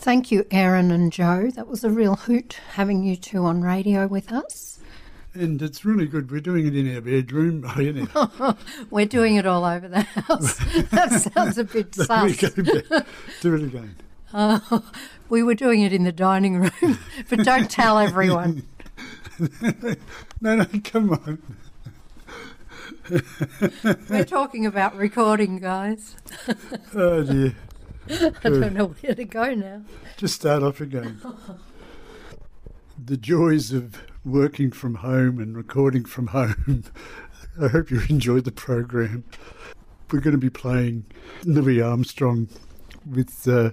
Thank you, Erin and Joe. That was a real hoot having you two on radio with us. And it's really good. We're doing it in our bedroom. Oh, you know. We're doing it all over the house. that sounds a bit we sus. go. Do it again. Oh, we were doing it in the dining room, but don't tell everyone. No, no, come on. We're talking about recording, guys. Oh, dear. I don't know where to go now. Just start off again. The joys of working from home and recording from home. I hope you enjoyed the program. We're going to be playing Louis Armstrong with uh,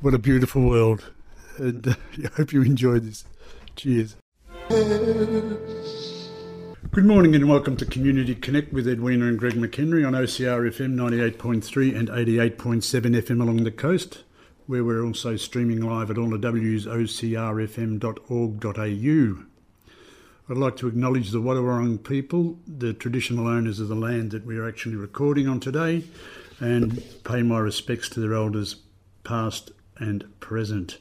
What a Beautiful World. And uh, I hope you enjoy this. Cheers. Good morning and welcome to Community Connect with Edwina and Greg McHenry on OCR FM 98.3 and 88.7 FM along the coast, where we're also streaming live at all the W's ocrfm.org.au. I'd like to acknowledge the Wadawurrung people, the traditional owners of the land that we are actually recording on today, and pay my respects to their elders, past and present.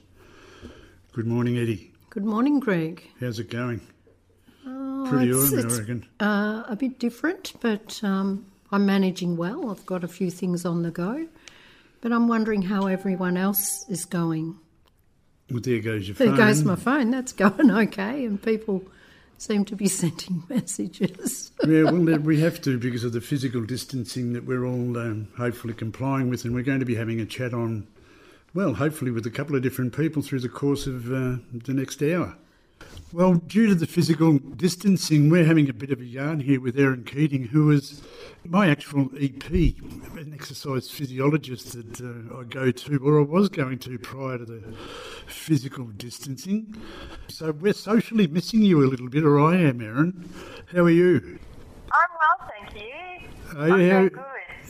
Good morning, Eddie. Good morning, Greg. How's it going? Oh, Pretty it's- ordinary, it's, I reckon. Uh, a bit different, but um, I'm managing well. I've got a few things on the go, but I'm wondering how everyone else is going. Well, there goes your There phone. goes my phone. That's going okay, and people seem to be sending messages. yeah, well, we have to because of the physical distancing that we're all um, hopefully complying with, and we're going to be having a chat on, well, hopefully with a couple of different people through the course of uh, the next hour. Well, due to the physical distancing, we're having a bit of a yarn here with Erin Keating, who is my actual EP, an exercise physiologist that uh, I go to, or I was going to prior to the physical distancing. So we're socially missing you a little bit, or I am, Erin. How are you? I'm well, thank you. Are you, how, good.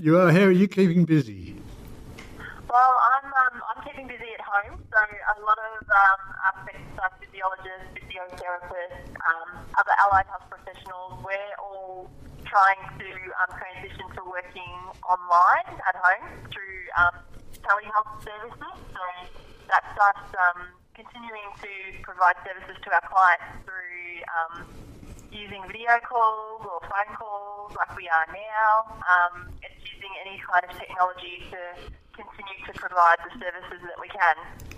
you are. How are you keeping busy? Well, I'm um, I'm keeping busy at home, so a lot of um, aspects of physiologists, physiotherapists, um, other allied health professionals, we're all trying to um, transition to working online at home through um, telehealth services. So that's us um, continuing to provide services to our clients through um, using video calls or phone calls like we are now. Um, it's using any kind of technology to continue to provide the services that we can.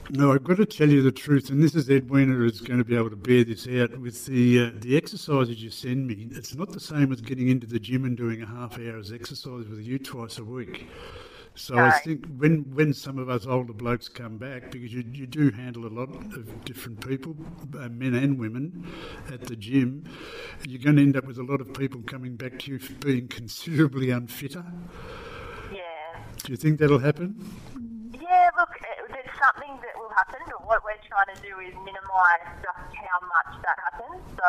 No, I've got to tell you the truth, and this is Edwina is going to be able to bear this out with the uh, the exercises you send me. It's not the same as getting into the gym and doing a half hour's exercise with you twice a week. So I think when when some of us older blokes come back, because you, you do handle a lot of different people, uh, men and women, at the gym, you're going to end up with a lot of people coming back to you for being considerably unfitter. Do you think that'll happen? Yeah, look, it's something that will happen, but what we're trying to do is minimise just how much that happens. So,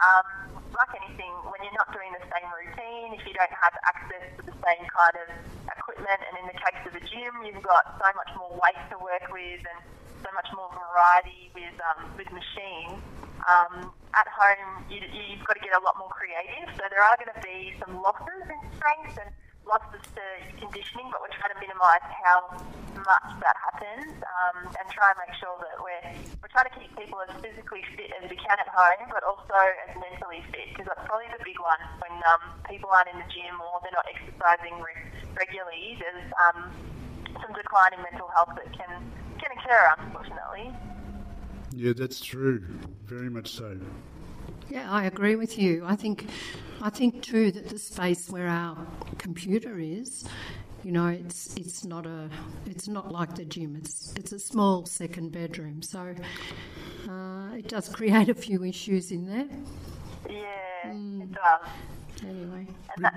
um, like anything, when you're not doing the same routine, if you don't have access to the same kind of equipment, and in the case of a gym, you've got so much more weight to work with and so much more variety with um, with machines. Um, at home, you, you've got to get a lot more creative. So there are going to be some losses in strength and losses to conditioning, but we're trying to minimise how much that happens um, and try and make sure that we're we're trying to keep people as physically fit as we can at home, but also as mentally fit because that's probably the big one when um, people aren't in the gym or they're not exercising re- regularly. There's um, some decline in mental health that can can occur, unfortunately. Yeah, that's true. Very much so. Yeah, I agree with you. I think, I think too that the space where our computer is, you know, it's it's not a, it's not like the gym. It's it's a small second bedroom, so uh, it does create a few issues in there. Yeah, it does. Anyway, And that,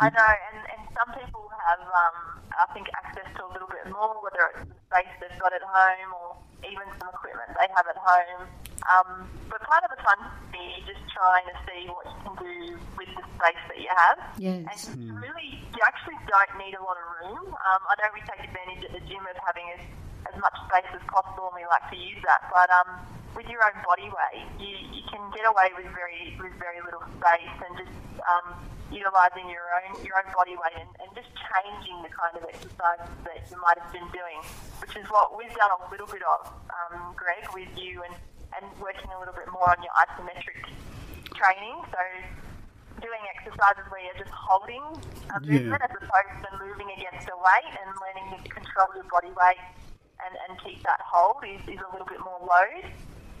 I know, and, and some people have, um, I think, access to a little bit more, whether it's the space they've got at home or even some equipment they have at home. Um, but part of the fun for is just trying to see what you can do with the space that you have. Yes. And really, you actually don't need a lot of room. Um, I know we take advantage at the gym of having as, as much space as possible, and we like to use that. But um, with your own body weight, you, you can get away with very with very little space and just um, utilising your own your own body weight and, and just changing the kind of exercises that you might have been doing, which is what we've done a little bit of, um, Greg, with you and, and working a little bit more on your isometric training. So doing exercises where you're just holding a movement as opposed to moving against a weight and learning to control your body weight and, and keep that hold is, is a little bit more load.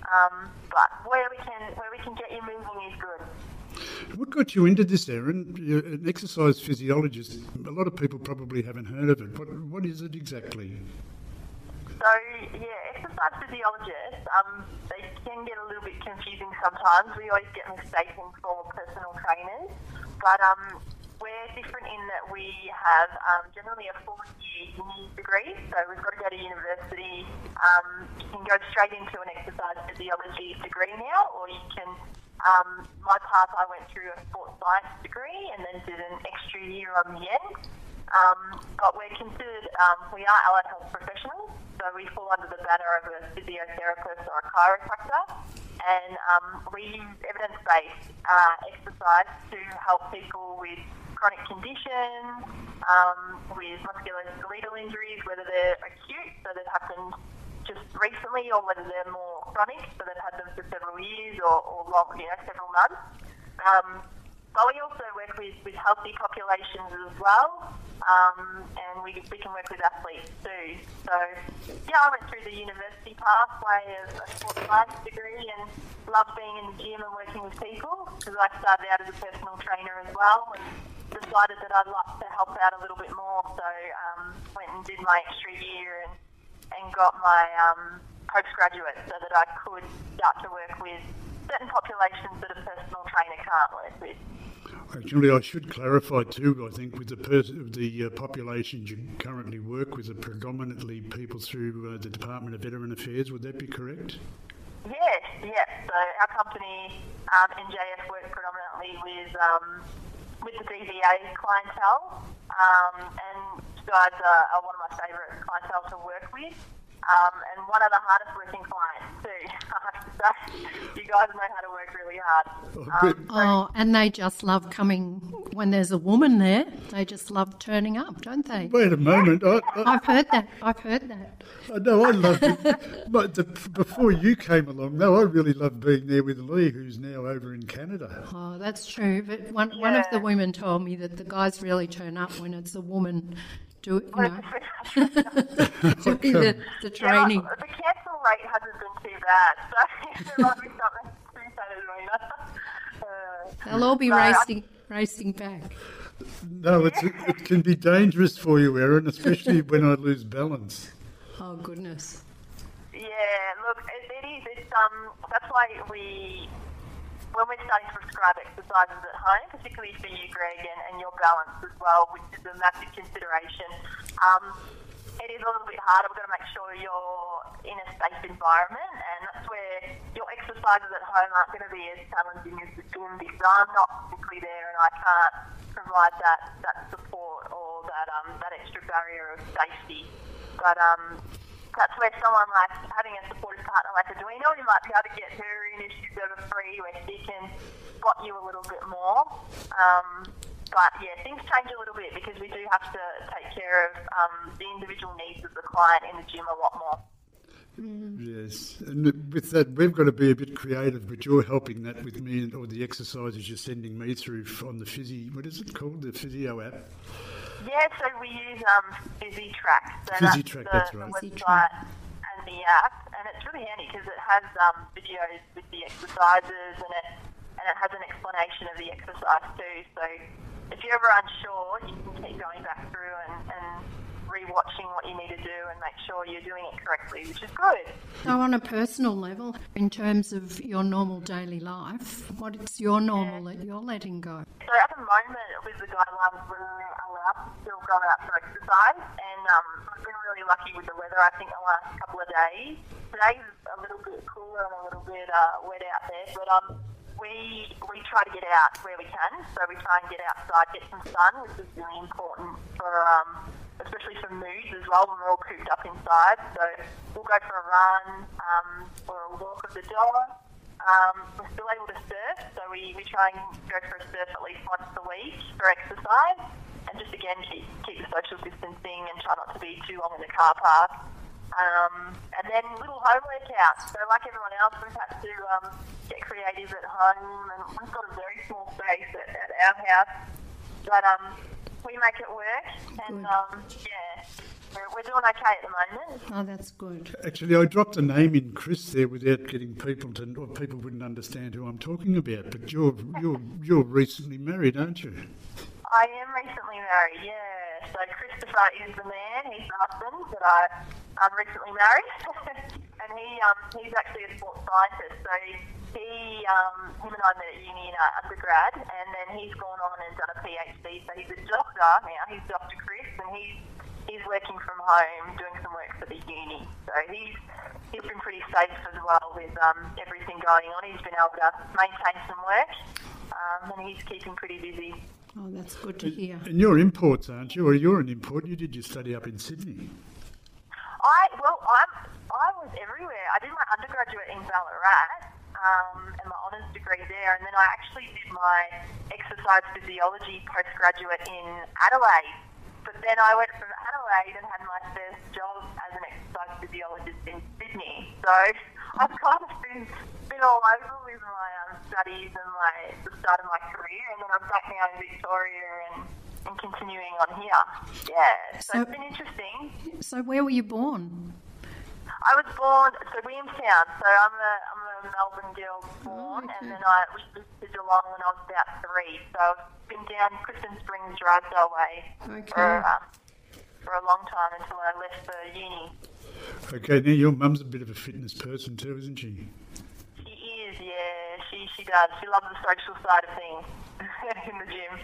Um, but where we can where we can get you moving is good. What got you into this, Erin? You're an exercise physiologist. A lot of people probably haven't heard of it. What, what is it exactly? So, yeah, exercise physiologists, um, they can get a little bit confusing sometimes. We always get mistaken for personal trainers. But um, we're different in that we have um, generally a four-year uni degree, so we've got to go to university. Um, you can go straight into an exercise physiology degree now, or you can um, my path, I went through a sports science degree and then did an extra year on the end. Um, but we're considered, um, we are allied health professionals, so we fall under the banner of a physiotherapist or a chiropractor. And um, we use evidence-based uh, exercise to help people with chronic conditions, um, with musculoskeletal injuries, whether they're acute, so they've happened just recently or whether they're more chronic, so they've had them for several years or, or long, you know, several months. Um, but we also work with, with healthy populations as well, um, and we, we can work with athletes too. So, yeah, I went through the university pathway of a sports science degree and loved being in the gym and working with people because I started out as a personal trainer as well and decided that I'd like to help out a little bit more. So, um, went and did my extra year and and got my um, postgraduate so that I could start to work with certain populations that a personal trainer can't work with. Actually, I should clarify too. I think with the pers- the uh, populations you currently work with are predominantly people through uh, the Department of Veteran Affairs. Would that be correct? Yes, yes. So our company um, NJF works predominantly with um, with the DVA clientele, um, and guys are, are one of my favourite clientele to work with. Um, and one of the hardest working clients too. I have to say, you guys know how to work really hard. Um, oh, and they just love coming when there's a woman there. They just love turning up, don't they? Wait a moment. I, have heard that. I've heard that. I know. I love it. but the, before you came along, no, I really loved being there with Lee, who's now over in Canada. Oh, that's true. But one yeah. one of the women told me that the guys really turn up when it's a woman do you know, doing the, the training. Yeah, the cancel rate hasn't been too bad, so there might be something uh, They'll all be racing, I, racing back. No, it's, it can be dangerous for you, Erin, especially when I lose balance. Oh goodness. Yeah, look, it, it is. It's um. That's why we when we're starting to prescribe exercises at home, particularly for you, Greg, and, and your balance as well, which is a massive consideration, um, it is a little bit harder. We've got to make sure you're in a safe environment, and that's where your exercises at home aren't going to be as challenging as the gym because I'm not physically there and I can't provide that, that support or that um, that extra barrier of safety. But um, that's where someone like having a supportive partner like Edwina, you might be able to get her in if she's ever free, where she can spot you a little bit more. Um, but yeah, things change a little bit because we do have to take care of um, the individual needs of the client in the gym a lot more. Yes, and with that, we've got to be a bit creative, but you're helping that with me, and all the exercises you're sending me through on the Physio, what is it called, the Physio app? Yeah, so we use um, PhysiTrack. So PhysiTrack, that's, the, right. The website and the app, and it's really handy because it has um, videos with the exercises and it and it has an explanation of the exercise too. So if you're ever unsure, you can keep going back through and, and re-watching what you need to do and make sure you're doing it correctly, which is good. So on a personal level, in terms of your normal daily life, what is your normal yeah. that you're letting go? So at the moment, with the guidelines, we're allowed to still go out for exercise, and um, I've been really lucky with the weather. I think the last couple of days. Today's a little bit cooler and a little bit uh, wet out there, but um, we we try to get out where we can. So we try and get outside, get some sun, which is really important for um, especially for moods as well when we're all cooped up inside. So we'll go for a run um, or a walk of the dog. Um, we're still able to surf, so we, we try and go for a surf at least once a week for exercise, and just again keep keep the social distancing and try not to be too long in the car park. Um, and then little home workouts. So like everyone else, we've had to um, get creative at home, and we've got a very small space at, at our house, but um, we make it work. And Good. um, yeah, we're, we're doing okay at the moment. Oh, that's good. Actually, I dropped a name in Chris there without getting people to, or people wouldn't understand who I'm talking about. But you're you're you're recently married, aren't you? I am recently married, yeah. So Christopher is the man, he's the husband that I I'm recently married. and he um, he's actually a sports scientist. So he, um, him and I met at uni in our undergrad, and then he's gone on and done a PhD. So he's a doctor now, he's Dr. Chris, and he's he's working from home doing some work for the uni. So he's he's been pretty safe as well with um, everything going on. He's been able to maintain some work, um, and he's keeping pretty busy. Oh, that's good to hear. And you're imports, aren't you? Or you're an import. You did your study up in Sydney. I well, I'm I was everywhere. I did my undergraduate in Ballarat um, and my honours degree there, and then I actually did my exercise physiology postgraduate in Adelaide. But then I went from Adelaide and had my first job as an exercise physiologist in Sydney. So I've kind of been been all over with my um, studies and my the start of my career, and then I'm back now in Victoria and. And continuing on here, yeah. So, So- it's been interesting. So, where were you born? I was born so Williamstown, so I'm a I'm a Melbourne girl born, okay. and then I moved to Geelong when I was about three. So I've been down Clifton Springs, Drysdale way Okay. for um, for a long time until I left for uni. Okay, now your mum's a bit of a fitness person too, isn't she? She is, yeah, she she does. She loves the social side of things in the gym.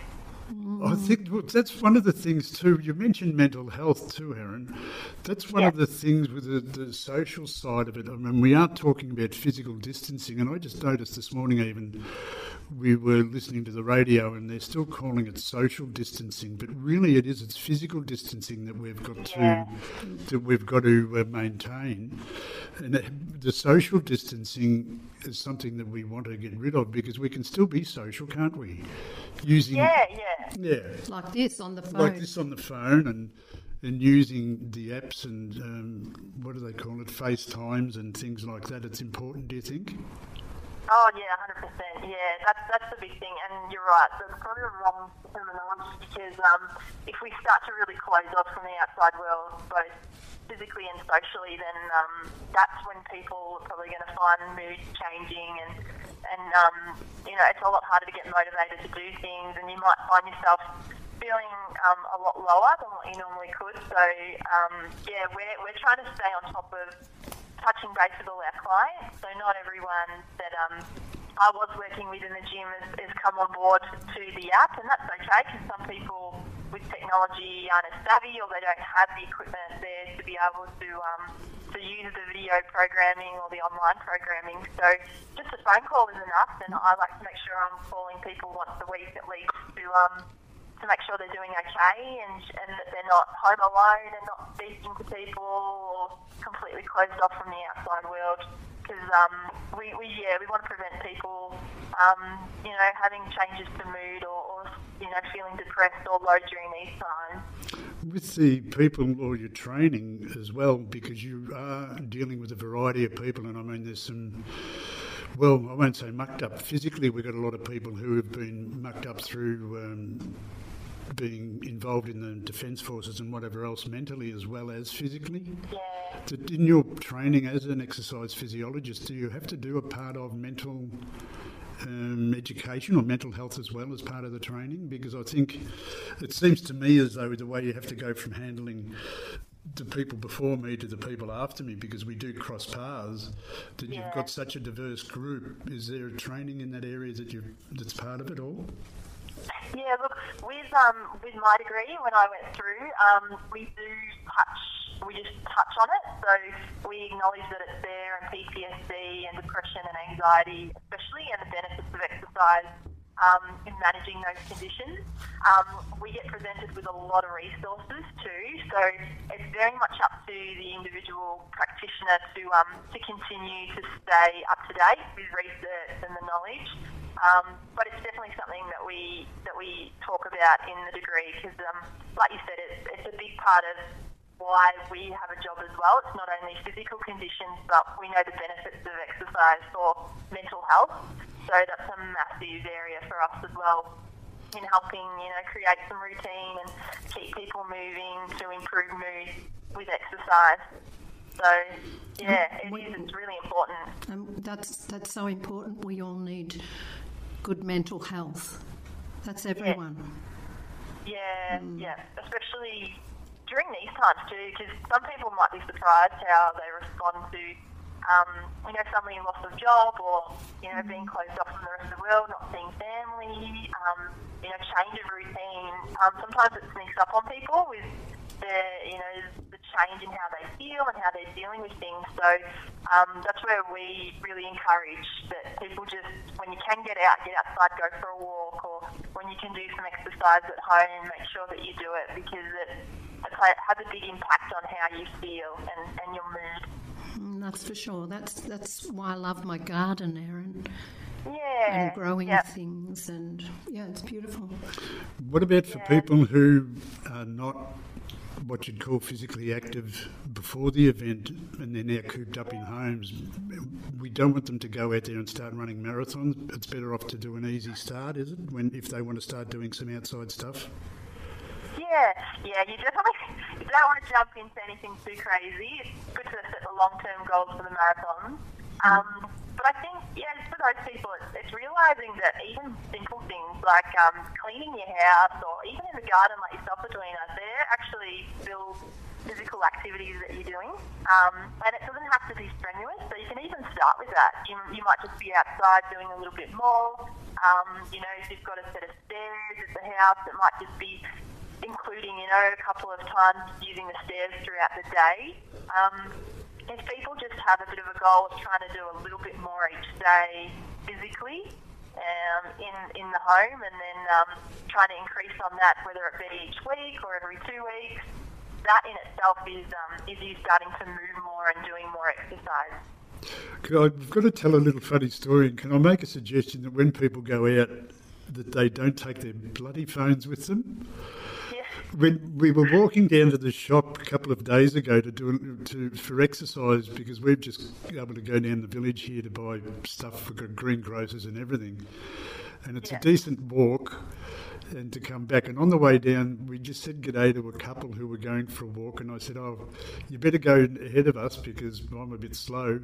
I think that's one of the things too. You mentioned mental health too, Erin. That's one of the things with the, the social side of it. I mean, we are talking about physical distancing, and I just noticed this morning even we were listening to the radio, and they're still calling it social distancing, but really it is it's physical distancing that we've got to Yeah. that we've got to uh, maintain, and the social distancing is something that we want to get rid of because we can still be social, can't we? Using Yeah, yeah. yeah, Like this on the phone. like this on the phone and and using the apps and um, what do they call it, FaceTimes and things like that. It's important, do you think? Oh yeah, hundred percent. Yeah, that's that's the big thing, and you're right. That's probably the wrong terminology because um, if we start to really close off from the outside world, both physically and socially, then um, that's when people are probably going to find mood changing, and and um, you know it's a lot harder to get motivated to do things, and you might find yourself feeling um, a lot lower than what you normally could. So um, yeah, we're we're trying to stay on top of touching base with all our clients. So not everyone that um, I was working with in the gym has, has come on board to the app, and that's okay because some people with technology aren't as savvy or they don't have the equipment there to be able to um, to use the video programming or the online programming. So just a phone call is enough, and I like to make sure I'm calling people once a week at least to um, to make sure they're doing okay and, and that they're not home alone and not speaking to people or completely closed off from the outside world. Because um, we, we yeah we want to prevent people um, you know having changes to mood or, or you know feeling depressed or low during these times. With the people or your training as well, because you are dealing with a variety of people, and I mean, there's some. Well, I won't say mucked up physically. We've got a lot of people who have been mucked up through um, being involved in the defence forces and whatever else, mentally as well as physically. Yeah. That In your training as an exercise physiologist, do you have to do a part of mental um, education or mental health as well as part of the training? Because I think it seems to me as though the way you have to go from handling the people before me to the people after me, because we do cross paths, that you've got such a diverse group. Is there a training in that area that you that's part of it all? Yeah, look, with um, with my degree, when I went through, um, we do touch, we just touch on it. So we acknowledge that it's there, and PTSD and depression and anxiety, especially, and the benefits of exercise um, in managing those conditions. Um, we get presented with a lot of resources too, so it's very much up to the individual practitioner to um, to continue to stay up to date with research and the knowledge. Um, but it's definitely something that we that we talk about in the degree because, um, like you said, it's, it's a big part of why we have a job as well. It's not only physical conditions, but we know the benefits of exercise for mental health. So that's a massive area for us as well in helping, you know, create some routine and keep people moving to improve mood with exercise. So yeah, it is. It's really important. And that's that's so important. We all need good mental health. That's everyone. Yeah, yeah, mm. yeah. especially during these times too, because some people might be surprised how they respond to, um, you know, suddenly lost of job or you know being closed off from the rest of the world, not seeing family, um, you know, change of routine. Um, sometimes it sneaks up on people with the you know the change in how they feel and how they're dealing with things. So um, that's where we really encourage that people just when can get out, get outside, go for a walk, or when you can do some exercise at home, make sure that you do it because it, it has a big impact on how you feel and, and your mood. Mm, that's for sure. That's that's why I love my garden, Erin. Yeah, and growing yep. things, and yeah, it's beautiful. What about for yeah. people who are not what you'd call physically active before the event and they're now cooped up in homes. We don't want them to go out there and start running marathons. It's better off to do an easy start, is it? When if they want to start doing some outside stuff. Yeah, yeah, you definitely you don't want to jump into anything too crazy. It's good to set the long term goals for the marathon. Um, but I think, yeah, for those people, it's, it's realising that even simple things like um, cleaning your house or even in the garden like yourself are doing, they're actually still physical activities that you're doing. Um, and it doesn't have to be strenuous, so you can even start with that. You, you might just be outside doing a little bit more. Um, you know, if you've got a set of stairs at the house, it might just be including, you know, a couple of times using the stairs throughout the day. Um, if people just have a bit of a goal of trying to do a little bit more each day physically um, in in the home, and then um, trying to increase on that, whether it be each week or every two weeks, that in itself is um, is you starting to move more and doing more exercise. I've got to tell a little funny story. Can I make a suggestion that when people go out, that they don't take their bloody phones with them? When we were walking down to the shop a couple of days ago to do to for exercise because we've just able to go down the village here to buy stuff for greengrocers and everything, and it's yeah. a decent walk. And to come back, and on the way down, we just said good day to a couple who were going for a walk, and I said, "Oh, you better go ahead of us because I'm a bit slow."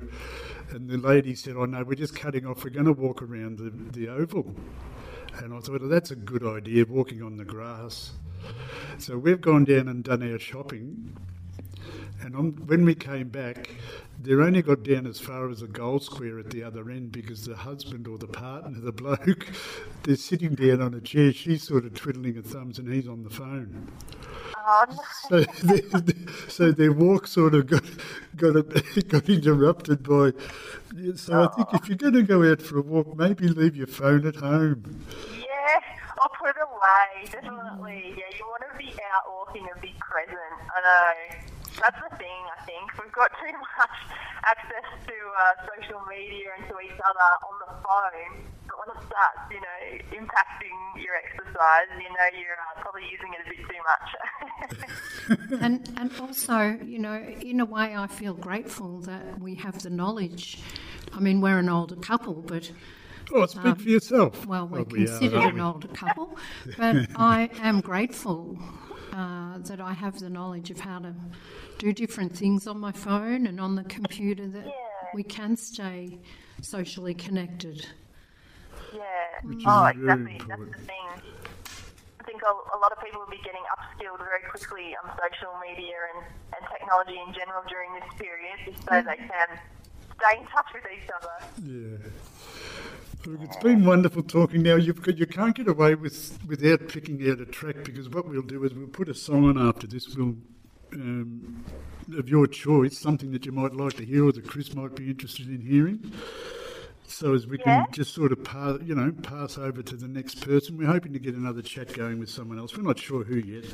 And the lady said, "Oh no, we're just cutting off. We're going to walk around the, the oval." And I thought, well, that's a good idea, walking on the grass. So we've gone down and done our shopping. And on, when we came back, they're only got down as far as the goal square at the other end because the husband or the partner, the bloke, they're sitting down on a chair. She's sort of twiddling her thumbs and he's on the phone. Oh, no. So, they, so their walk sort of got got got interrupted by. So oh. I think if you're going to go out for a walk, maybe leave your phone at home. Yeah, I'll put it away. Definitely. Yeah, you want to be out walking and be present. I know. That's the thing, I think. We've got too much access to uh, social media and to each other on the phone. But when it starts, you know, impacting your exercise, you know, you're uh, probably using it a bit too much. and, and also, you know, in a way, I feel grateful that we have the knowledge. I mean, we're an older couple, but Oh, speak um, for yourself. Well, we're well, considered we are, an older couple, but I am grateful uh, that I have the knowledge of how to do different things on my phone and on the computer that yeah. we can stay socially connected. Yeah. oh, exactly. That's the thing. I think a, a, lot of people will be getting upskilled very quickly on social media and, and technology in general during this period just so mm. they can stay in touch with each other. Yeah. Look, it's been wonderful talking. Now you've got, you can't get away with without picking out a track because what we'll do is we'll put a song on after this. We'll um, of your choice, something that you might like to hear or that Chris might be interested in hearing. So as we yeah. can just sort of pass, you know, pass over to the next person. We're hoping to get another chat going with someone else. We're not sure who yet,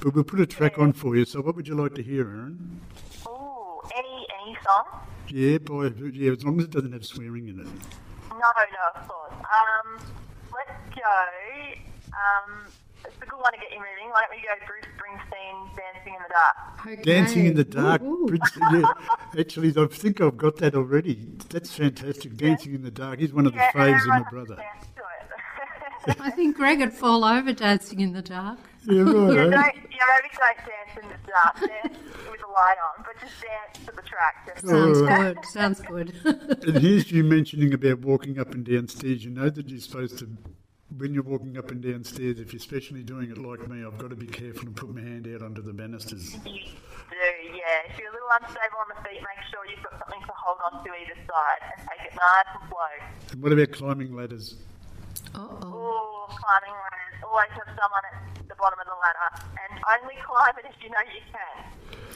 but we'll put a track on for you. So what would you like to hear, Erin? Oh, any any song? Yeah, boy, yeah, as long as it doesn't have swearing in it. No, No, no, of course. Um, let's go. Um, it's a good one to get you moving. Why don't we go Bruce Springsteen, Dancing in the Dark? Okay. Dancing in the Dark. Ooh, ooh. Prince- yeah, actually, I think I've got that already. That's fantastic. Dancing in the Dark. He's one of the Yeah, and faves of my everyone has to brother. dance to it. I think Greg would fall over dancing in the dark. Yeah, yeah, right. don't, eh? yeah, maybe don't dance in the dark. Dance with the light on, but just dance to the track. Just Sounds Alright. good. Sounds good. And here's you mentioning about walking up and down stairs. You know that you're supposed to, when you're walking up and down stairs, if you're especially doing it like me, I've got to be careful and put my hand out under the banisters. You do, yeah. If you're a little unstable on the feet, make sure you've got something to hold on to either side and take it nice and slow. And what about climbing ladders? Uh-oh. Oh, climbing ladders. Always have someone at the bottom of the ladder. And only climb it if you know you can.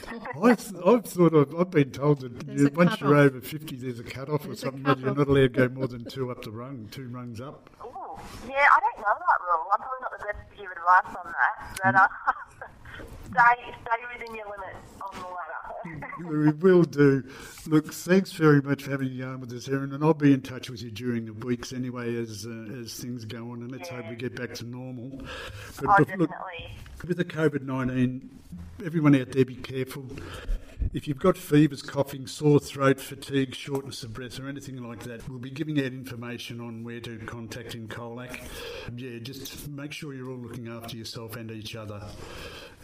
I th- I've thought I've, I've been told that you- once you're cut-off. over 50, there's a cut off or There's a something, that you're not allowed to go more than two up the rung, two rungs up. Ooh, yeah, I don't know that rule. I'm probably not the best to give advice on that. But uh, stay, stay within your limits on the ladder. We will do. Look, thanks very much for having a yarn with us, Erin, and I'll be in touch with you during the weeks anyway as uh, as things go on, and let's hope we get back to normal. But oh, look, definitely. with the COVID 19, everyone out there be careful. If you've got fevers, coughing, sore throat, fatigue, shortness of breath, or anything like that, we'll be giving out information on where to contact in Colac. Yeah, just make sure you're all looking after yourself and each other.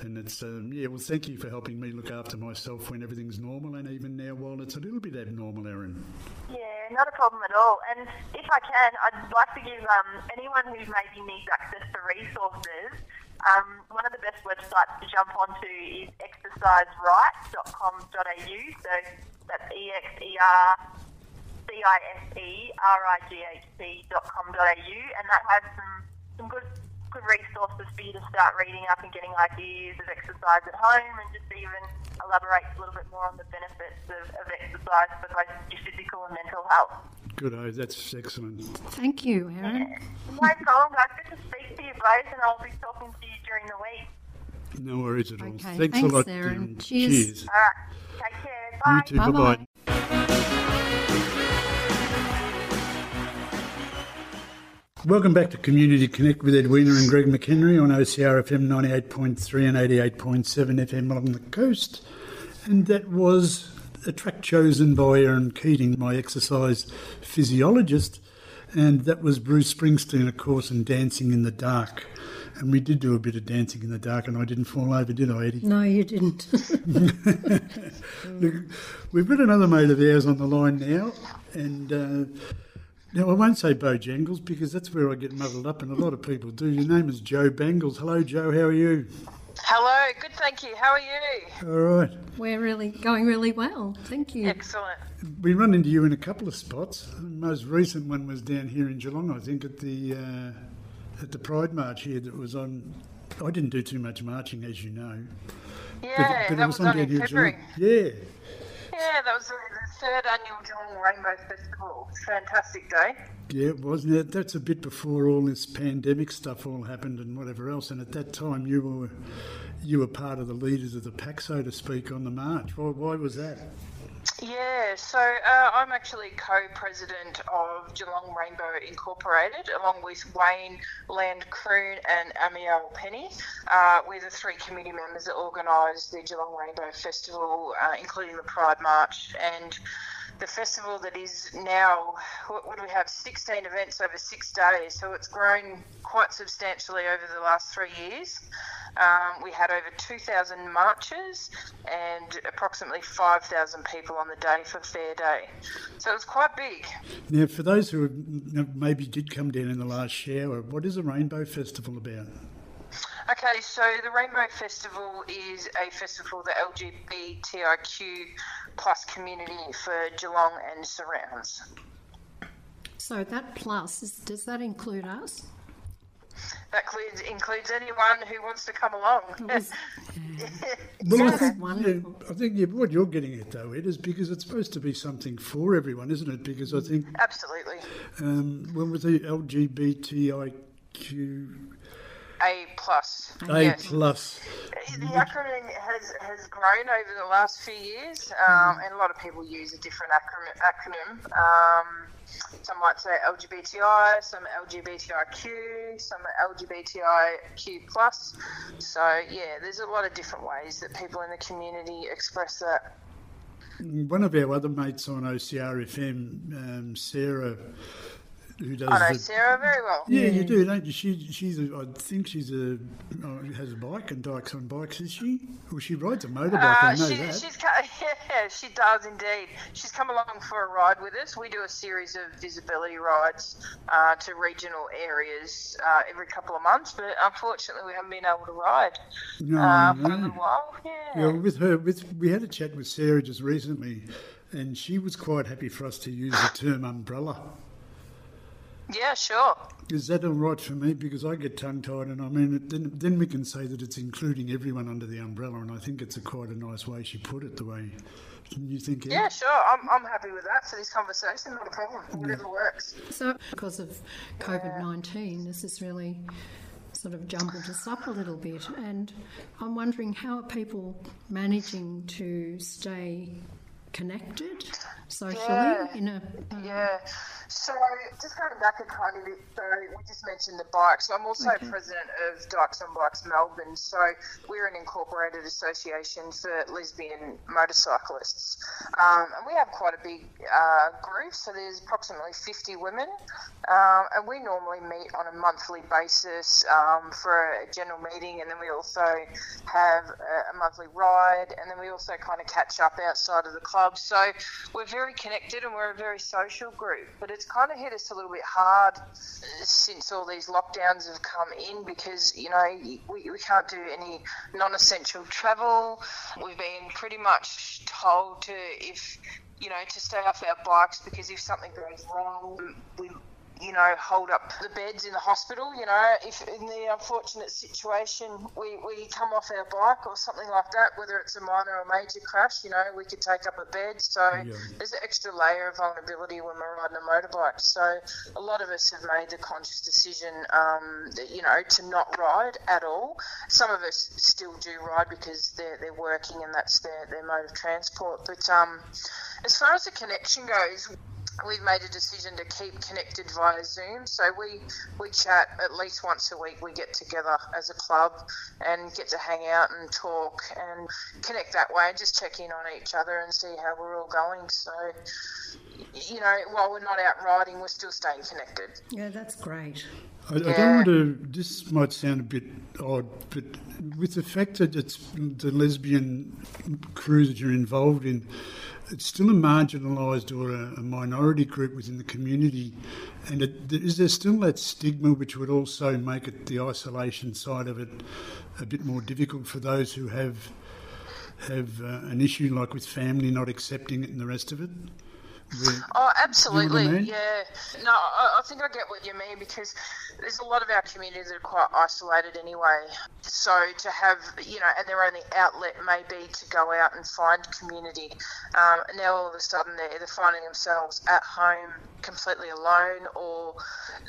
And it's, um, yeah, well, thank you for helping me look after myself when everything's normal and even now while it's a little bit abnormal, Erin. Yeah, not a problem at all. And if I can, I'd like to give um, anyone who maybe needs access to resources, um, one of the best websites to jump onto is exerciseright.com.au. So that's E X E R C I S E R I G H T dot com dot au, and that has some some good good resources for you to start reading up and getting ideas of exercise at home, and just even elaborate a little bit more on the benefits of, of exercise for both your physical and mental health. Good, oh, that's excellent. Thank you, Erin. No problem, guys. Good to speak to you both, and I'll be talking to you during the week. No worries at all. Okay, thanks, thanks, a lot. Erin. Erin. Cheers. Cheers. All right, take care. Bye. You too. Bye Bye-bye. bye. Welcome back to Community Connect with Edwina and Greg McHenry on OCR FM 98.3 and 88.7 FM along the coast. And that was a track chosen by Erin Keating, my exercise physiologist. And that was Bruce Springsteen, of course, and Dancing in the Dark. And we did do a bit of dancing in the dark, and I didn't fall over, did I, Eddie? No, you didn't. Look, we've got another mate of ours on the line now, and uh, now I won't say Bojangles because that's where I get muddled up, and a lot of people do. Your name is Joe Bangles. Hello, Joe. How are you? Hello, good, thank you. How are you? All right. We're really going really well. Thank you. Excellent. We run into you in a couple of spots. The most recent one was down here in Geelong, I think, at the uh, at the Pride March here. That was on. I didn't do too much marching, as you know. Yeah, but that was on in here in February. Yeah. Yeah, that was the the third annual Geelong Rainbow Festival. Fantastic day. Yeah, it was. Now, that's a bit before all this pandemic stuff all happened and whatever else. And at that time, you were you were part of the leaders of the pack, so to speak, on the march. Why, why was that? Yeah, so uh, I'm actually co-president of Geelong Rainbow Incorporated, along with Wayne Land Croon and Amiel Penny. Uh, we're the three committee members that organise the Geelong Rainbow Festival, uh, including the Pride March and the festival that is now, what, what do we have, 16 events over six days. So it's grown quite substantially over the last three years. Um, we had over 2,000 marches and approximately 5,000 people on the day for Fair Day. So it was quite big. Now, for those who maybe did come down in the last shower, what is a Rainbow Festival about? Okay, so the Rainbow Festival is a festival for the LGBTIQ plus community for Geelong and surrounds. So that plus, is, does that include us? That includes, includes anyone who wants to come along. Was- Well, I think, wonderful. I think yeah, what you're getting at, though, Ed, is because it's supposed to be something for everyone, isn't it? Because I think Absolutely. um, when with the LGBTIQ A plus. A yes. plus. The acronym has, has grown over the last few years, um, and a lot of people use a different acronym. Um, some might say LGBTI, some LGBTIQ, some LGBTIQ plus. So yeah, there's a lot of different ways that people in the community express that. One of our other mates on OCRFM, um, Sarah who does. I know the, Sarah very well. Yeah, you do, don't you? She, she's, a, I think she's a oh, has a bike and dykes on bikes, is she? Well, she rides a motorbike. Uh, I know she, that. She's, yeah, she does indeed. She's come along for a ride with us. We do a series of visibility rides uh, to regional areas uh, every couple of months, but unfortunately, we haven't been able to ride no, uh, for a little while. Yeah. yeah. With her, with we had a chat with Sarah just recently, and she was quite happy for us to use the term umbrella. Yeah, sure. Is that all right for me? Because I get tongue tied, and I mean, then, then we can say that it's including everyone under the umbrella, and I think it's a quite a nice way she put it. The way you think? Yeah, sure. I'm, I'm happy with that for this conversation. Not a problem. Whatever yeah. works. So, because of COVID nineteen, this is really sort of jumbled us up a little bit, and I'm wondering how are people managing to stay connected socially yeah. in a uh, yeah so just going back a of bit, so we just mentioned the bikes. So I'm also okay. president of Dykes on Bikes Melbourne. So we're an incorporated association for lesbian motorcyclists, um, and we have quite a big uh, group. So there's approximately 50 women, um, and we normally meet on a monthly basis um, for a general meeting, and then we also have a, a monthly ride, and then we also kind of catch up outside of the club. So we're very connected, and we're a very social group, but it's it's kind of hit us a little bit hard since all these lockdowns have come in because, you know, we, we can't do any non essential travel. We've been pretty much told to, if, you know, to stay off our bikes because if something goes wrong, we you know, hold up the beds in the hospital. You know, if in the unfortunate situation we, we come off our bike or something like that, whether it's a minor or major crash, you know, we could take up a bed. So yeah. there's an extra layer of vulnerability when we're riding a motorbike. So a lot of us have made the conscious decision, um, that, you know, to not ride at all. Some of us still do ride because they're, they're working and that's their, their mode of transport. But um, as far as the connection goes, we've made a decision to keep connected via Zoom. So we, we chat at least once a week. We get together as a club and get to hang out and talk and connect that way and just check in on each other and see how we're all going. So, you know, while we're not out riding, we're still staying connected. Yeah, that's great. I, yeah. I, don't want to. This might sound a bit odd, but with the fact that it's the lesbian crew that you're involved in, it's still a marginalised or a, a, minority group within the community, and it, is there still that stigma which would also make it the isolation side of it a bit more difficult for those who have have uh, an issue like with family not accepting it and the rest of it? Oh, absolutely. You know I mean? Yeah. No, I, I, think I get what you mean because there's a lot of our communities that are quite isolated anyway. So to have, you know, and their only outlet may be to go out and find community. Um, and now all of a sudden they're either finding themselves at home completely alone or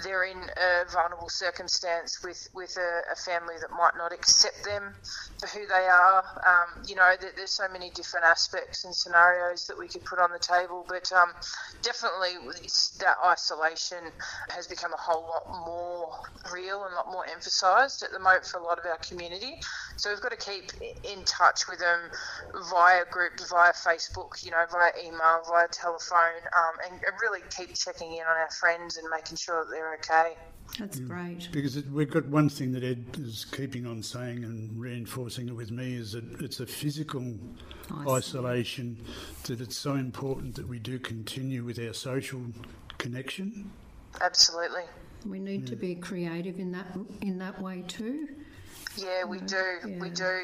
they're in a vulnerable circumstance with, with a, a family that might not accept them for who they are. Um, you know, there, there's so many different aspects and scenarios that we could put on the table, but um, definitely that isolation has become a whole lot more real and a lot more emphasised at the moment for a lot of our community. So we've got to keep in touch with them via groups, via Facebook, you know, via email, via telephone, um, and, and really keep checking in on our friends and making sure that they're okay. That's mm. great. Because it, we've got one thing that Ed is keeping on saying and reinforcing it with me is that it's a physical isolation that it's so important that we do continue with our social connection. Absolutely. We need yeah. to be creative in that in that way too. Yeah, we do. Yeah. We do.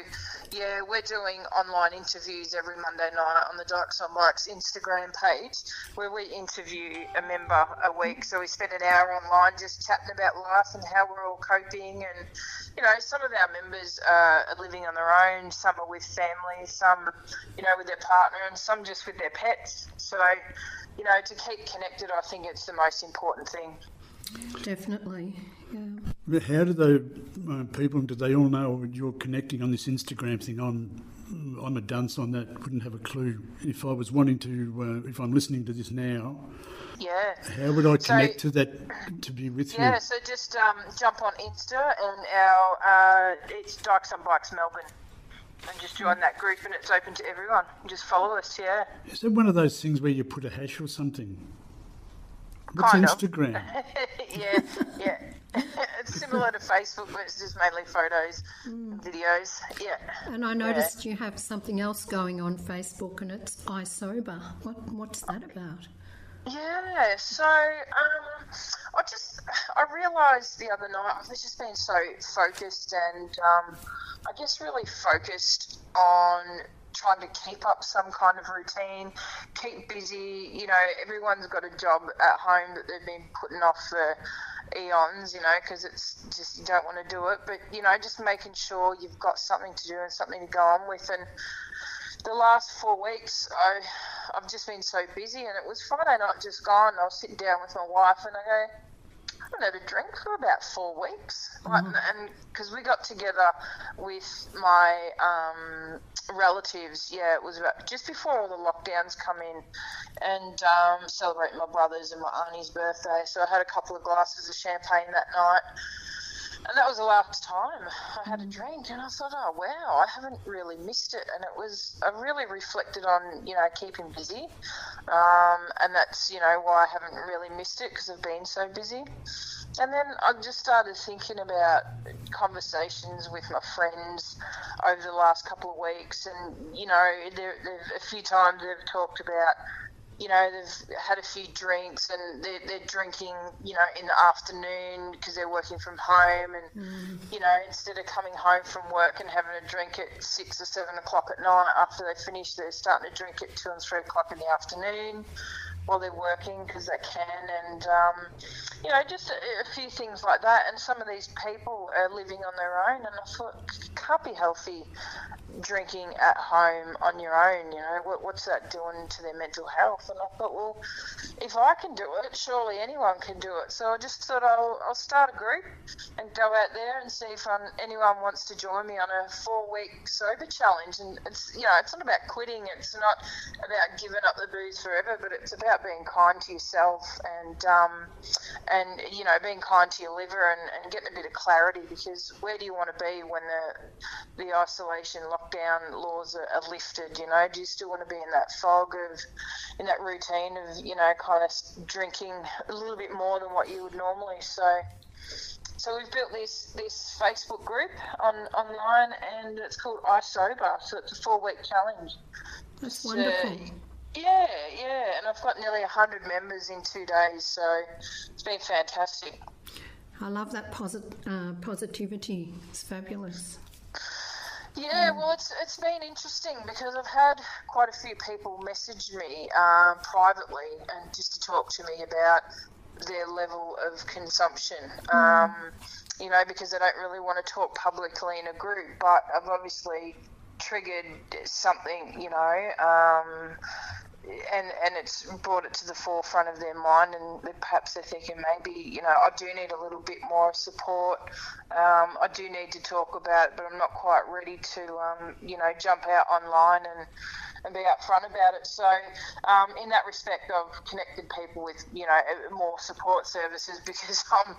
Yeah, we're doing online interviews every Monday night on the Dykes on Bikes Instagram page where we interview a member a week. So we spend an hour online just chatting about life and how we're all coping. And, you know, some of our members are living on their own, some are with family, some, you know, with their partner, and some just with their pets. So, you know, to keep connected, I think it's the most important thing. Definitely. How do the uh, people? Do they all know you're connecting on this Instagram thing? I'm I'm a dunce on that. Wouldn't have a clue. If I was wanting to, uh, if I'm listening to this now, Yeah. how would I So- connect to that to be with Yeah, you? Yeah, so just um, jump on Insta and our uh, it's Dykes on Bikes Melbourne, and just join that group, and it's open to everyone. Just follow us, yeah. Is it one of those things where you put a hash or something? What's Kind of. Instagram? yeah, yeah. it's similar to Facebook, but it's just mainly photos, and videos. Yeah. And I noticed you have something else going on Facebook, and it's iSober. What what's that about? Yeah, so um, I just I realised the other night I've just been so focused and um, I guess really focused on trying to keep up some kind of routine, keep busy. You know, everyone's got a job at home that they've been putting off for eons. You know, because it's just you don't want to do it, but you know, just making sure you've got something to do and something to go on with and the last four weeks, I, I've just been so busy, and it was Friday night just gone. I was sitting down with my wife, and I go, haven't had a drink for about four weeks, like, and because we got together with my um, relatives, yeah, it was about just before all the lockdowns come in, and um, celebrating my brother's and my auntie's birthday. So I had a couple of glasses of champagne that night. And that was the last time I had a drink, and I thought, oh wow, I haven't really missed it. And it was, I really reflected on, you know, keeping busy, um, and that's, you know, why I haven't really missed it because I've been so busy. And then I just started thinking about conversations with my friends over the last couple of weeks, and you know, there, there a few times they've talked about you know, they've had a few drinks and they're, they're drinking, you know, in the afternoon because they're working from home. And, you know, instead of coming home from work and having a drink at six or seven o'clock at night after they finish, they're starting to drink at two and three o'clock in the afternoon while they're working because they can. And, um, you know, just a, a few things like that. And some of these people are living on their own. And I thought, can't be healthy drinking at home on your own, you know, what, what's that doing to their mental health? And I thought, well, if I can do it, surely anyone can do it. So I just thought I'll, I'll start a group and go out there and see if um, anyone wants to join me on a four week sober challenge. And it's, you know, it's not about quitting, it's not about giving up the booze forever, but it's about being kind to yourself and, um, and you know, being kind to your liver and, and getting a bit of clarity because where do you want to be when the, the isolation lockdown laws are, are lifted? You know, do you still want to be in that fog of, in that routine of, you know, kind of drinking a little bit more than what you would normally? So, so we've built this this Facebook group on online, and it's called iSober. So it's a four week challenge. That's Uh, wonderful. yeah, yeah, and I've got nearly hundred members in two days, so it's been fantastic. I love that posit- uh, positivity. It's fabulous. Yeah, well, it's it's been interesting because I've had quite a few people message me um, privately and just to talk to me about their level of consumption. Um, you know, because they don't really want to talk publicly in a group, but I've obviously triggered something. You know. Um, and and it's brought it to the forefront of their mind, and perhaps they're thinking maybe you know I do need a little bit more support. Um, I do need to talk about it, but I'm not quite ready to um, you know jump out online and and be upfront about it. So um, in that respect, I've connected people with you know more support services because I'm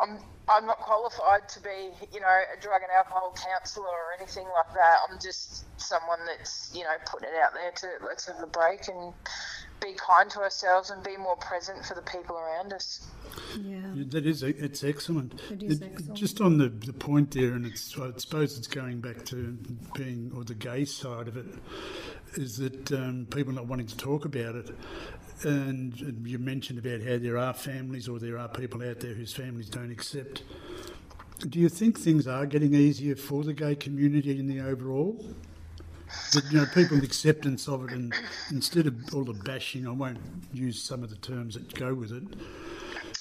I'm I'm not qualified to be you know a drug and alcohol counsellor or anything like that. I'm just someone that's you know putting it out there to let's have a break and be kind to ourselves and be more present for the people around us. Yeah. Yeah, That is, it's excellent. It is excellent. Just on the, the point there, and it's, I suppose it's going back to being, or the gay side of it, is that um, people not wanting to talk about it. And you mentioned about how there are families or there are people out there whose families don't accept. Do you think things are getting easier for the gay community in the overall? That, you know, people's acceptance of it, and instead of all the bashing, I won't use some of the terms that go with it.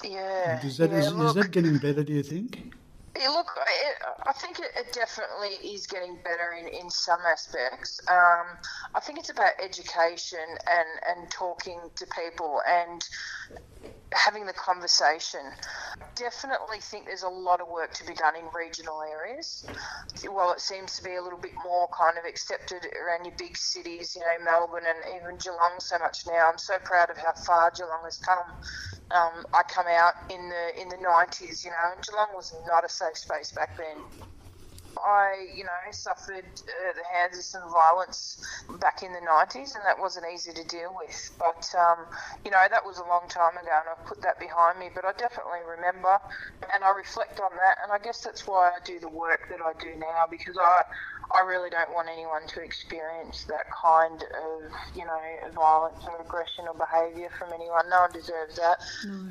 Yeah. Is that, yeah, is, is that getting better, do you think? Look, it, I think it, it definitely is getting better in, in some aspects. Um, I think it's about education and, and talking to people and having the conversation. Definitely think there's a lot of work to be done in regional areas. While it seems to be a little bit more kind of accepted around your big cities, you know, Melbourne and even Geelong so much now, I'm so proud of how far Geelong has come. Um, I come out in the in the 90s, you know, and Geelong was not a safe space back then. I, you know, suffered uh, the hands of some violence back in the 90s, and that wasn't easy to deal with. But, um, you know, that was a long time ago, and I've put that behind me. But I definitely remember, and I reflect on that, and I guess that's why I do the work that I do now, because I, I really don't want anyone to experience that kind of, you know, violence or aggression or behaviour from anyone. No one deserves that.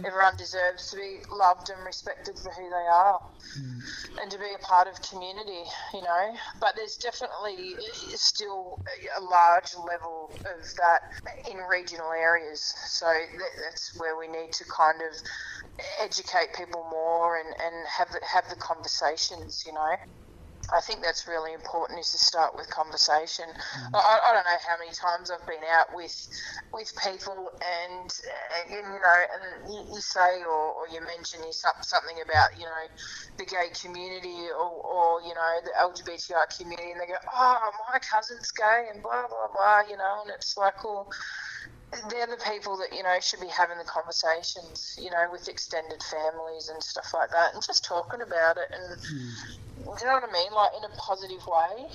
Everyone deserves to be loved and respected for who they are mm. and to be a part of community, you know. But there's definitely still a large level of that in regional areas. So that's where we need to kind of educate people more and, and have have the conversations, you know. I think that's really important is to start with conversation. Mm-hmm. I, I, don't know how many times I've been out with with people and, and you know and you, you say or, or, you mention something about you know the gay community or, or, you know the LGBTI community and they go oh my cousin's gay and blah blah blah you know and it's like well they're the people that you know should be having the conversations you know with extended families and stuff like that and just talking about it and mm do you know what I mean? Like in a positive way,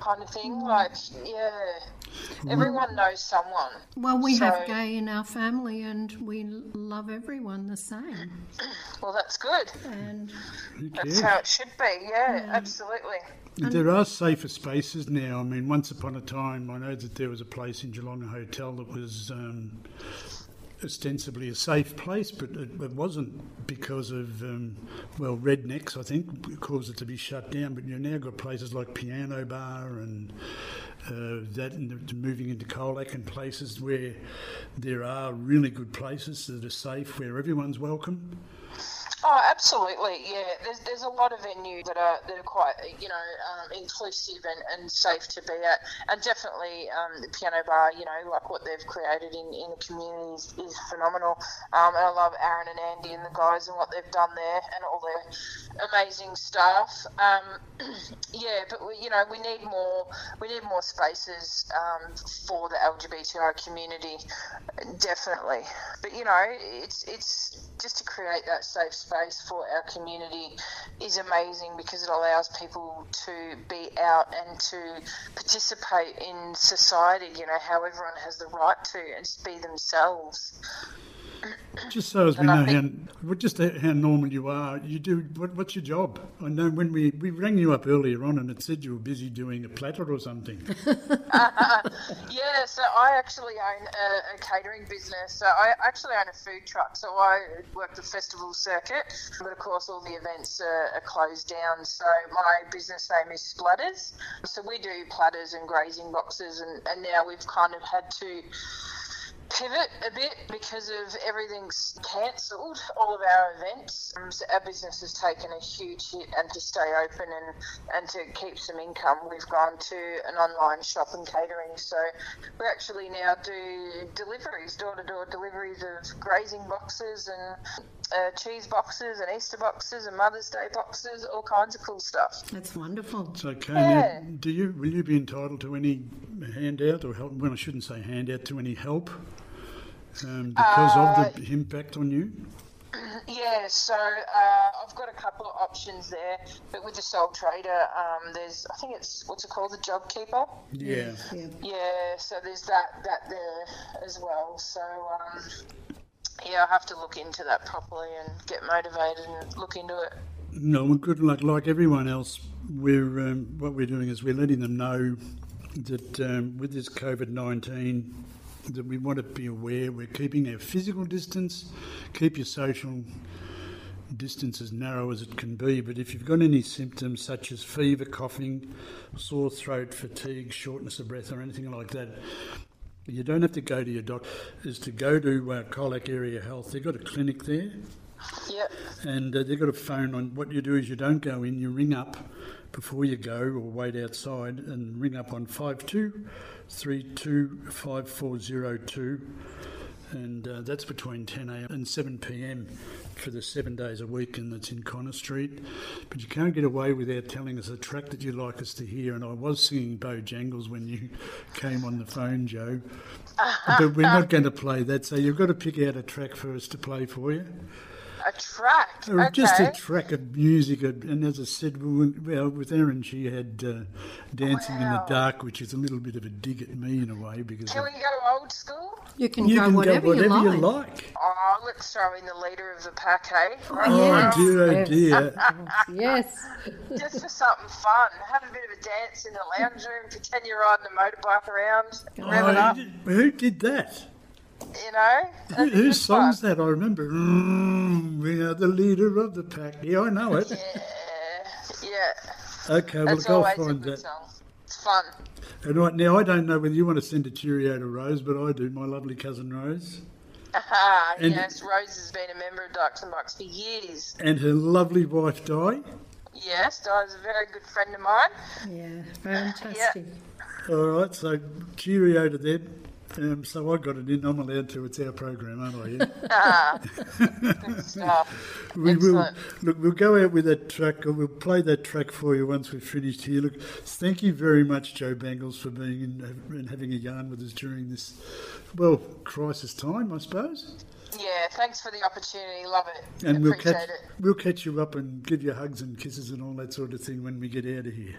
kind of thing. Mm. Like, yeah, everyone knows someone. Well, we so, have gay in our family, and we love everyone the same. Well, that's good. And that's how it should be. Yeah, yeah. absolutely. There are safer spaces now. I mean, once upon a time, I know that there was a place in Geelong, a hotel that was um, ostensibly a safe place, but it, it wasn't because of, um, well, rednecks, I think, caused it to be shut down. But you've now got places like Piano Bar and uh, that, and moving into Colac and places where there are really good places that are safe, where everyone's welcome. Oh, absolutely. Yeah, there's, there's a lot of venues that are that are quite you know um, inclusive and, and safe to be at, and definitely um, the piano bar. You know, like what they've created in, in the community is, is phenomenal. Um, and I love Aaron and Andy and the guys and what they've done there, and all their amazing staff. Um, yeah, but we, you know we need more we need more spaces um, for the LGBTI community, definitely. But you know, it's it's just to create that safe space for our community is amazing because it allows people to be out and to participate in society, you know, how everyone has the right to and just be themselves. Just so as we know how, just how normal you are, you do. What, what's your job? I know when we, we rang you up earlier on, and it said you were busy doing a platter or something. uh, yeah, so I actually own a, a, catering business. So I actually own a food truck. So I work the festival circuit, but of course all the events are, are closed down. So my business name is Splatters. So we do platters and grazing boxes, and, and now we've kind of had to pivot a bit because of everything's cancelled, all of our events. Um, so our business has taken a huge hit, and to stay open and, and to keep some income, we've gone to an online shop and catering. So we actually now do deliveries, door to door deliveries of grazing boxes and uh, cheese boxes and Easter boxes and Mother's Day boxes, all kinds of cool stuff. That's wonderful. So, okay. Yeah. Now, do you will you be entitled to any handout or help? Well, I shouldn't say handout to any help um, because uh, of the impact on you? Yeah, so uh, I've got a couple of options there, but with the sole trader, um, there's I think it's what's it called, the job keeper. Yeah. Yeah. yeah so there's that that there as well. So um, yeah, I have to look into that properly and get motivated and look into it. No, well, good luck. Like everyone else, we're um, what we're doing is we're letting them know that um, with this COVID nineteen that we want to be aware we're keeping our physical distance, keep your social distance as narrow as it can be. But if you've got any symptoms such as fever, coughing, sore throat, fatigue, shortness of breath, or anything like that, you don't have to go to your doctor. Is to go to uh, Colac Area Health. They've got a clinic there. Yep. And uh, they've got a phone on. What you do is you don't go in. You ring up before you go, or wait outside and ring up on five two three two five four zero two, and uh, that's between 10 a.m. and 7 p.m. for the seven days a week, and that's in Connor Street. But you can't get away without telling us a track that you'd like us to hear. And I was singing Bojangles when you came on the phone, Joe, but we're not going to play that. So you've got to pick out a track for us to play for you. A track. Okay. Just a track of music, and as I said, we were- well, with Erin, she had uh, "Dancing in the Dark," which is a little bit of a dig at me in a way because Can I- we go old school? You can you go can whatever, go whatever you you like. like. Oh, let's throw in the leader of the pack, hey? Oh Yes, dear, oh yes. dear. Yes. Just for something fun. Have a bit of a dance in the lounge room. Pretend you're riding a motorbike around. Rev it Oh, up. who did that? You know. Who, That'd whose good song's fun. that? I remember. Mm, we are the leader of the pack. Yeah, I know it. Yeah. Yeah. Okay, well, That's go always find that. song. It's fun. And right now, I don't know whether you want to send a cheerio to Rose, but I do. My lovely cousin Rose Aha, And- yes, Rose has been a member of Ducks and Bucks for years. and her lovely wife Di. Yes, Di's a very good friend of mine. Yeah, fantastic. All right, so cheerio to them. Um, so I got it in. I'm allowed to. It's our program, aren't I? Yeah? Ah, good stuff. we will. Look, we'll go out with that track, or we'll play that track for you once we've finished here. Look, thank you very much, Joe Bangles, for being in and having a yarn with us during this, well, crisis time, I suppose. Yeah, thanks for the opportunity. Love it. And we'll catch, it. we'll catch you up and give you hugs and kisses and all that sort of thing when we get out of here.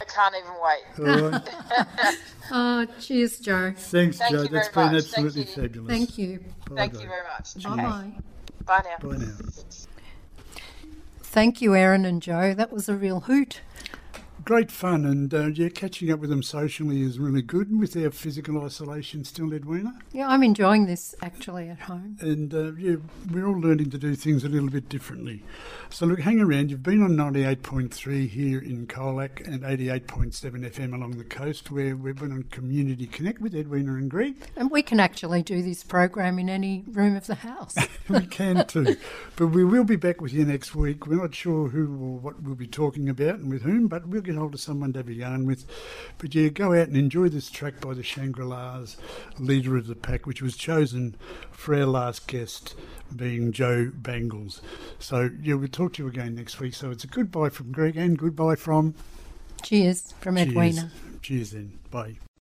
I can't even wait. All right. Oh, cheers, Joe. Thanks, Thank Joe. you That's very been much. Thank absolutely you. fabulous. Thank you. Bye, Thank guys. you very much. Bye Okay. bye. Bye now. Bye now. Thank you, Erin and Joe. That was a real hoot. Great fun, and uh, yeah, catching up with them socially is really good. And with their physical isolation still, Edwina, Yeah, I'm enjoying this actually at home. and uh, yeah, we're all learning to do things a little bit differently. So look, hang around. You've been on 98.3 here in Colac and 88.7 FM along the coast, where we've been on Community Connect with Edwina and Greg. And we can actually do this program in any room of the house. we can too. But we will be back with you next week. We're not sure who or what we'll be talking about and with whom, but we'll get hold of someone to have a yarn with. But yeah, go out and enjoy this track by the Shangri-Las, leader of the pack, which was chosen for our last guest, being Joe Bangles. So yeah, we'll talk to you again next week. So it's a goodbye from Greg and goodbye from Cheers from Cheers. Edwina. Cheers then. Bye.